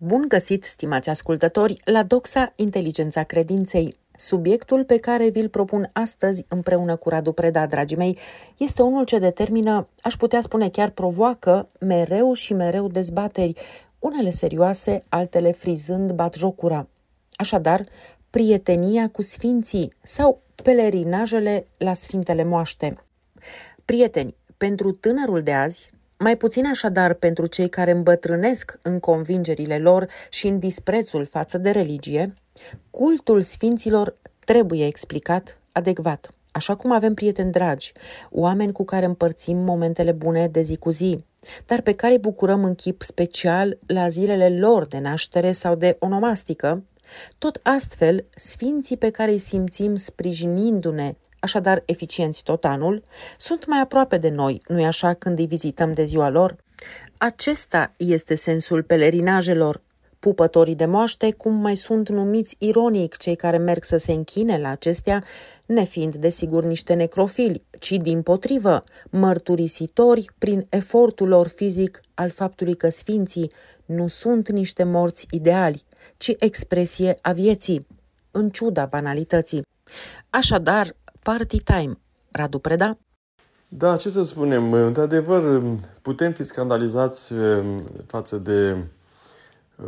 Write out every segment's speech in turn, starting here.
Bun găsit, stimați ascultători, la Doxa Inteligența Credinței. Subiectul pe care vi-l propun astăzi împreună cu Radu Preda, dragii mei, este unul ce determină, aș putea spune chiar provoacă, mereu și mereu dezbateri, unele serioase, altele frizând bat jocura. Așadar, prietenia cu sfinții sau pelerinajele la Sfintele Moaște. Prieteni, pentru tânărul de azi, mai puțin așadar pentru cei care îmbătrânesc în convingerile lor și în disprețul față de religie, cultul sfinților trebuie explicat adecvat. Așa cum avem prieteni dragi, oameni cu care împărțim momentele bune de zi cu zi, dar pe care îi bucurăm în chip special la zilele lor de naștere sau de onomastică, tot astfel, sfinții pe care îi simțim sprijinindu-ne așadar eficienți tot anul, sunt mai aproape de noi, nu-i așa când îi vizităm de ziua lor? Acesta este sensul pelerinajelor, pupătorii de moaște, cum mai sunt numiți ironic cei care merg să se închine la acestea, nefiind desigur niște necrofili, ci din potrivă, mărturisitori prin efortul lor fizic al faptului că sfinții nu sunt niște morți ideali, ci expresie a vieții, în ciuda banalității. Așadar, Party Time. Radu Preda? Da, ce să spunem, într-adevăr, putem fi scandalizați eh, față de eh,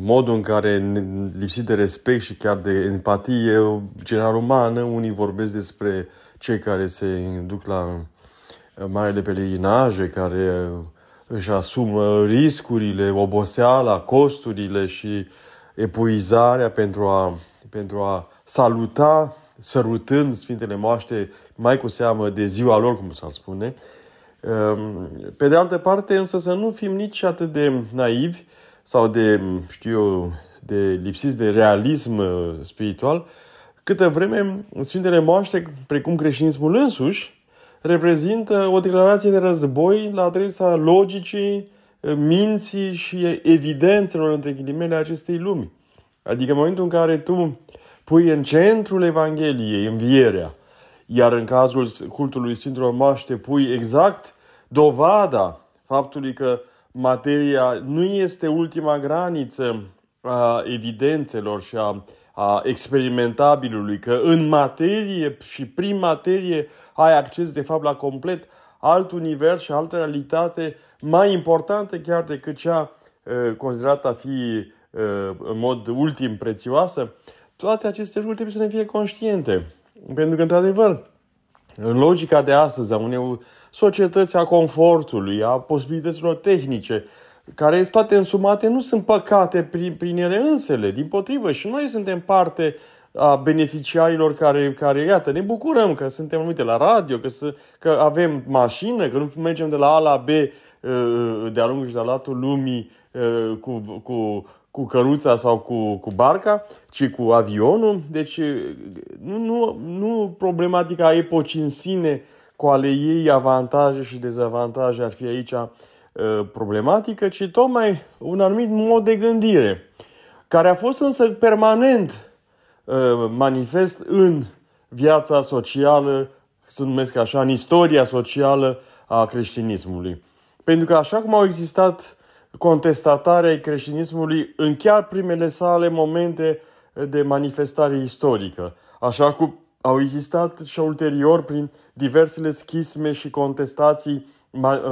modul în care, lipsit de respect și chiar de empatie general umană, unii vorbesc despre cei care se duc la eh, marele pelerinaje, care își asumă riscurile, oboseala, costurile și epuizarea pentru a, pentru a saluta sărutând Sfintele Moaște, mai cu seamă de ziua lor, cum s-ar spune. Ehm, pe de altă parte, însă, să nu fim nici atât de naivi sau de, știu eu, de lipsiți de realism uh, spiritual, câtă vreme Sfintele Moaște, precum creștinismul însuși, reprezintă o declarație de război la adresa logicii, uh, minții și evidențelor, între ghilimele, acestei lumi. Adică în momentul în care tu pui în centrul Evangheliei învierea, iar în cazul cultului Sfintelor Maște pui exact dovada faptului că materia nu este ultima graniță a evidențelor și a, a experimentabilului, că în materie și prin materie ai acces de fapt la complet alt univers și altă realitate mai importantă chiar decât cea considerată a fi în mod ultim prețioasă, toate aceste lucruri trebuie să ne fie conștiente. Pentru că, într-adevăr, în logica de astăzi a unei societăți a confortului, a posibilităților tehnice, care sunt toate însumate, nu sunt păcate prin, prin ele însele, din potrivă. Și noi suntem parte a beneficiarilor care, care, iată, ne bucurăm că suntem, uite, la radio, că, să, că avem mașină, că nu mergem de la A la B uh, de-a lungul și de-a latul lumii uh, cu, cu cu căruța sau cu, cu barca, ci cu avionul. Deci nu, nu, nu problematica epocii în sine cu ale ei avantaje și dezavantaje ar fi aici uh, problematică, ci tocmai un anumit mod de gândire, care a fost însă permanent uh, manifest în viața socială, să numesc așa, în istoria socială a creștinismului. Pentru că așa cum au existat contestatare ai creștinismului în chiar primele sale momente de manifestare istorică, așa cum au existat și ulterior prin diversele schisme și contestații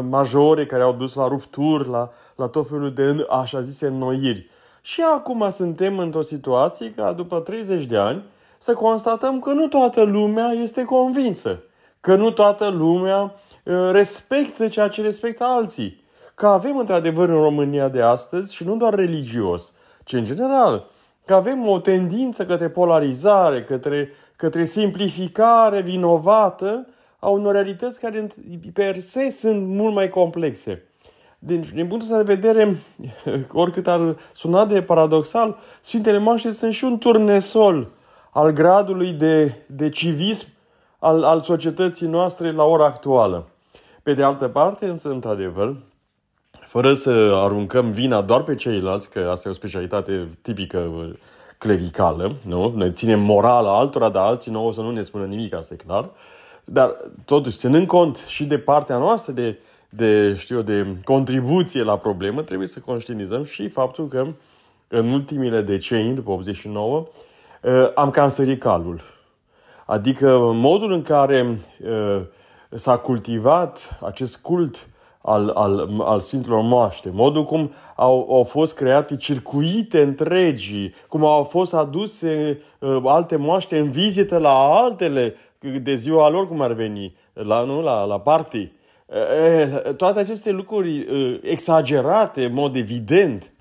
majore care au dus la rupturi, la, la tot felul de așa zise înnoiri. Și acum suntem într-o situație ca după 30 de ani să constatăm că nu toată lumea este convinsă, că nu toată lumea uh, respectă ceea ce respectă alții că avem într-adevăr în România de astăzi și nu doar religios, ci în general, că avem o tendință către polarizare, către, către simplificare vinovată a unor realități care per se sunt mult mai complexe. Deci, din punctul ăsta de vedere, oricât ar suna de paradoxal, Sfintele Moaște sunt și un turnesol al gradului de, de civism al, al societății noastre la ora actuală. Pe de altă parte, însă, într-adevăr, fără să aruncăm vina doar pe ceilalți, că asta e o specialitate tipică uh, clericală, nu? Ne ținem morala altora, dar alții nouă să nu ne spună nimic, asta e clar. Dar, totuși, ținând cont și de partea noastră de, de, știu eu, de contribuție la problemă, trebuie să conștientizăm și faptul că în ultimile decenii, după 89, uh, am cam sărit calul. Adică modul în care uh, s-a cultivat acest cult al, al, al Sfintelor Moaște, modul cum au, au fost create circuite întregi, cum au fost aduse uh, alte moaște în vizită la altele de ziua lor, cum ar veni, la, nu, la, la party. Uh, toate aceste lucruri uh, exagerate, în mod evident,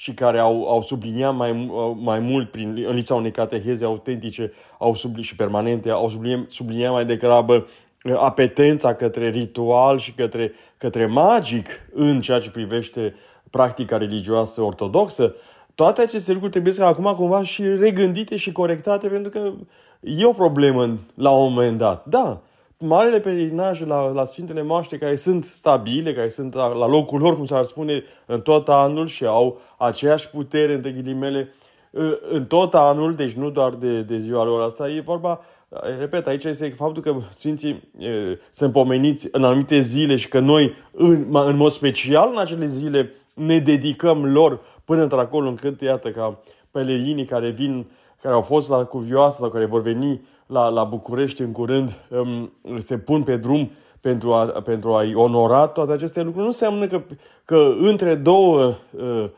și care au, au subliniat mai, mai mult prin, în lipsa unei cateheze autentice au subli, și permanente, au subliniat, subliniat mai degrabă apetența către ritual și către, către magic în ceea ce privește practica religioasă ortodoxă, toate aceste lucruri trebuie să acum cumva și regândite și corectate pentru că e o problemă la un moment dat. Da, marele peregrinaje la, la Sfintele Moaște care sunt stabile, care sunt la, la locul lor, cum s-ar spune, în tot anul și au aceeași putere, între ghilimele, în tot anul, deci nu doar de, de ziua lor asta, e vorba Repet, aici este faptul că Sfinții e, sunt pomeniți în anumite zile și că noi, în, în mod special în acele zile, ne dedicăm lor până într-acolo încât, iată, ca pelerinii care vin, care au fost la Cuvioasă sau care vor veni la, la București în curând, um, se pun pe drum pentru, a, pentru a-i onora toate aceste lucruri. Nu înseamnă că, că între două uh, Uh,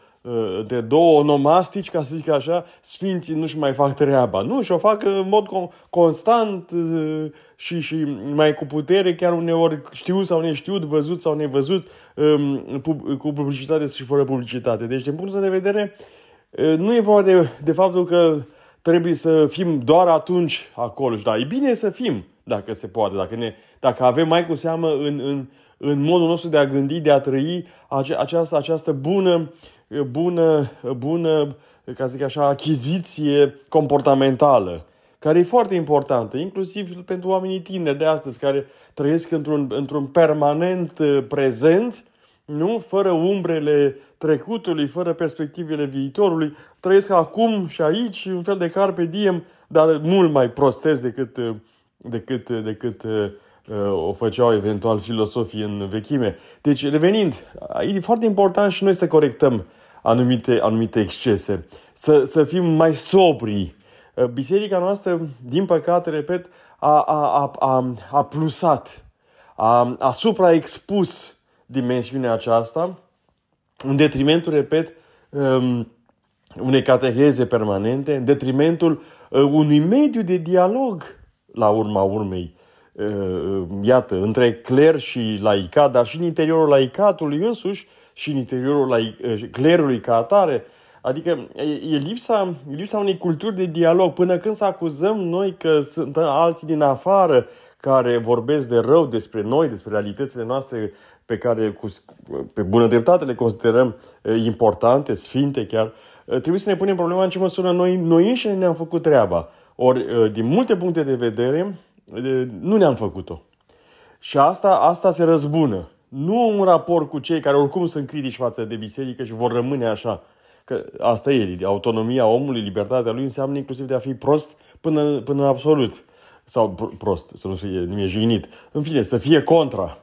de două onomastici, ca să zic așa, sfinții nu-și mai fac treaba. Nu, și o fac în mod constant uh, și, și mai cu putere, chiar uneori știu sau neștiut, văzut sau nevăzut, um, cu publicitate și fără publicitate. Deci, din punctul de vedere, uh, nu e vorba de, de faptul că trebuie să fim doar atunci acolo. Și da, e bine să fim, dacă se poate, dacă, ne, dacă avem mai cu seamă în, în, în modul nostru de a gândi, de a trăi această, această bună bună, bună, ca să zic așa, achiziție comportamentală, care e foarte importantă, inclusiv pentru oamenii tineri de astăzi, care trăiesc într-un, într-un permanent uh, prezent, nu? fără umbrele trecutului, fără perspectivele viitorului, trăiesc acum și aici, un fel de carpe diem, dar mult mai prostesc decât, uh, decât, uh, decât o făceau eventual filosofii în vechime. Deci, revenind, e foarte important și noi să corectăm anumite, anumite excese, să, să fim mai sobri. Uh, biserica noastră, din păcate, repet, a, a, a, a plusat, a, a supraexpus dimensiunea aceasta, în detrimentul, repet, um, unei cateheze permanente, în detrimentul uh, unui mediu de dialog, la urma urmei, uh, iată, între cler și laicat, dar și în interiorul laicatului însuși, și în interiorul eh, clerului ca atare. Adică e lipsa, e lipsa unei culturi de dialog. Până când să acuzăm noi că sunt alții din afară care vorbesc de rău despre noi, despre realitățile noastre pe care cu, pe bună dreptate le considerăm eh, importante, sfinte chiar, eh, trebuie să ne punem problema în ce măsură noi, noi înșine ne-am făcut treaba. Ori, din multe puncte de vedere, nu ne-am făcut-o. Și asta, asta se răzbună. Nu un raport cu cei care oricum sunt critici față de biserică și vor rămâne așa. Că asta e, autonomia omului, libertatea lui înseamnă inclusiv de a fi prost până, până absolut. Sau prost, să nu fie nimeni jignit. În fine, să fie contra.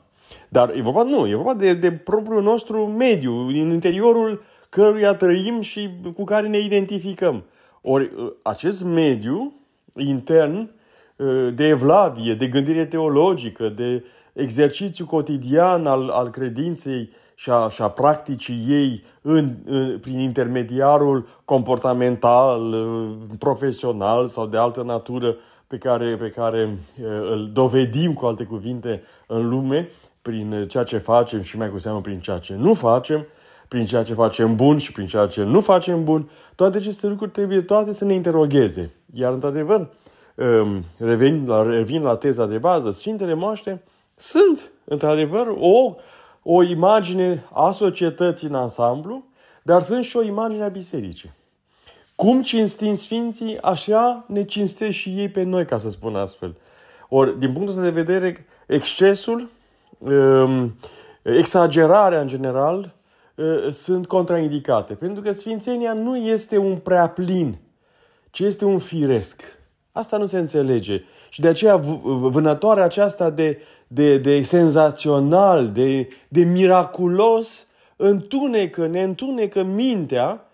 Dar e vorba, nu, e vorba de, de propriul nostru mediu, din interiorul căruia trăim și cu care ne identificăm. Ori acest mediu intern de evlavie, de gândire teologică, de exercițiu cotidian al, al credinței și a, și a practicii ei în, în, prin intermediarul comportamental, profesional sau de altă natură pe care, pe care îl dovedim, cu alte cuvinte, în lume, prin ceea ce facem și mai cu seamă prin ceea ce nu facem, prin ceea ce facem bun și prin ceea ce nu facem bun, toate aceste lucruri trebuie toate să ne interogheze. Iar, într-adevăr, revin la, revin la teza de bază, Sfintele Moaște sunt, într-adevăr, o, o imagine a societății în ansamblu, dar sunt și o imagine a bisericii. Cum cinstim Sfinții, așa ne cinstesc și ei pe noi, ca să spun astfel. Ori, din punctul de vedere, excesul, um, exagerarea în general, uh, sunt contraindicate. Pentru că Sfințenia nu este un prea plin, ci este un firesc. Asta nu se înțelege. Și de aceea vânătoarea aceasta de, de, de senzațional, de, de miraculos, întunecă, ne întunecă mintea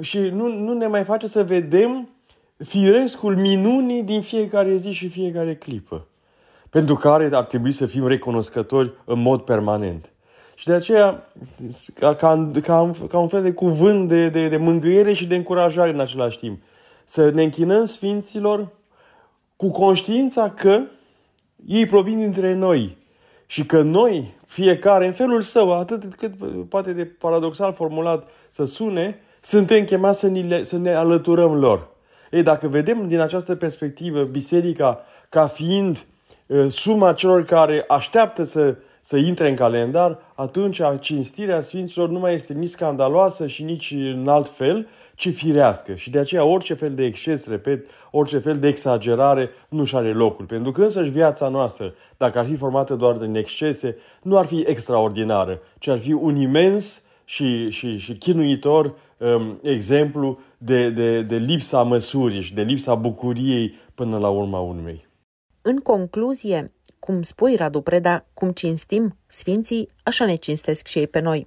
și nu, nu ne mai face să vedem firescul minunii din fiecare zi și fiecare clipă, pentru care ar trebui să fim recunoscători în mod permanent. Și de aceea, ca, ca, ca, ca un fel de cuvânt de, de, de mângâiere și de încurajare în același timp, să ne închinăm Sfinților cu conștiința că ei provin dintre noi și că noi, fiecare, în felul său, atât cât poate de paradoxal formulat să sune, suntem chemați să, ne, să ne alăturăm lor. Ei, dacă vedem din această perspectivă biserica ca fiind uh, suma celor care așteaptă să, să intre în calendar, atunci cinstirea Sfinților nu mai este nici scandaloasă și nici în alt fel, ci firească. Și de aceea orice fel de exces, repet, orice fel de exagerare nu și are locul. Pentru că însăși viața noastră, dacă ar fi formată doar din excese, nu ar fi extraordinară, ci ar fi un imens și, și, și chinuitor um, exemplu de, de, de lipsa măsurii și de lipsa bucuriei până la urma urmei. În concluzie, cum spui, Radu Preda, cum cinstim sfinții, așa ne cinstesc și ei pe noi.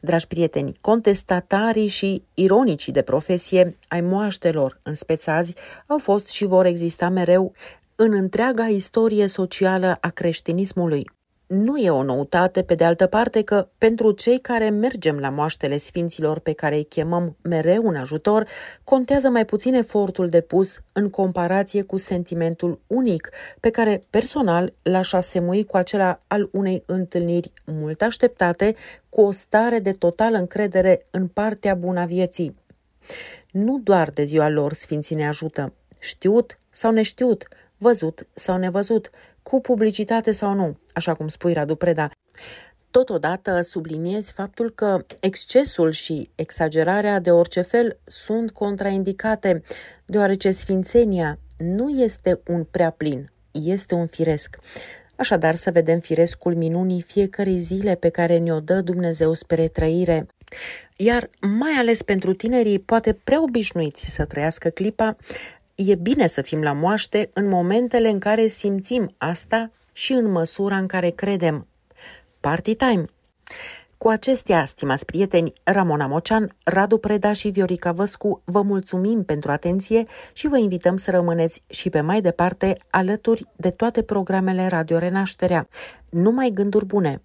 Dragi prieteni, contestatarii și ironicii de profesie ai moaștelor în spețazi au fost și vor exista mereu în întreaga istorie socială a creștinismului. Nu e o noutate, pe de altă parte, că pentru cei care mergem la moaștele sfinților pe care îi chemăm mereu un ajutor, contează mai puțin efortul depus în comparație cu sentimentul unic pe care personal l-aș asemui cu acela al unei întâlniri mult așteptate, cu o stare de totală încredere în partea bună a vieții. Nu doar de ziua lor sfinții ne ajută, știut sau neștiut, văzut sau nevăzut, cu publicitate sau nu, așa cum spui Radu Preda. Totodată subliniez faptul că excesul și exagerarea de orice fel sunt contraindicate, deoarece sfințenia nu este un prea plin, este un firesc. Așadar să vedem firescul minunii fiecărei zile pe care ne-o dă Dumnezeu spre trăire. Iar mai ales pentru tinerii poate prea obișnuiți să trăiască clipa, e bine să fim la moaște în momentele în care simțim asta și în măsura în care credem. Party time! Cu acestea, stimați prieteni, Ramona Mocean, Radu Preda și Viorica Văscu, vă mulțumim pentru atenție și vă invităm să rămâneți și pe mai departe alături de toate programele Radio Renașterea. Numai gânduri bune!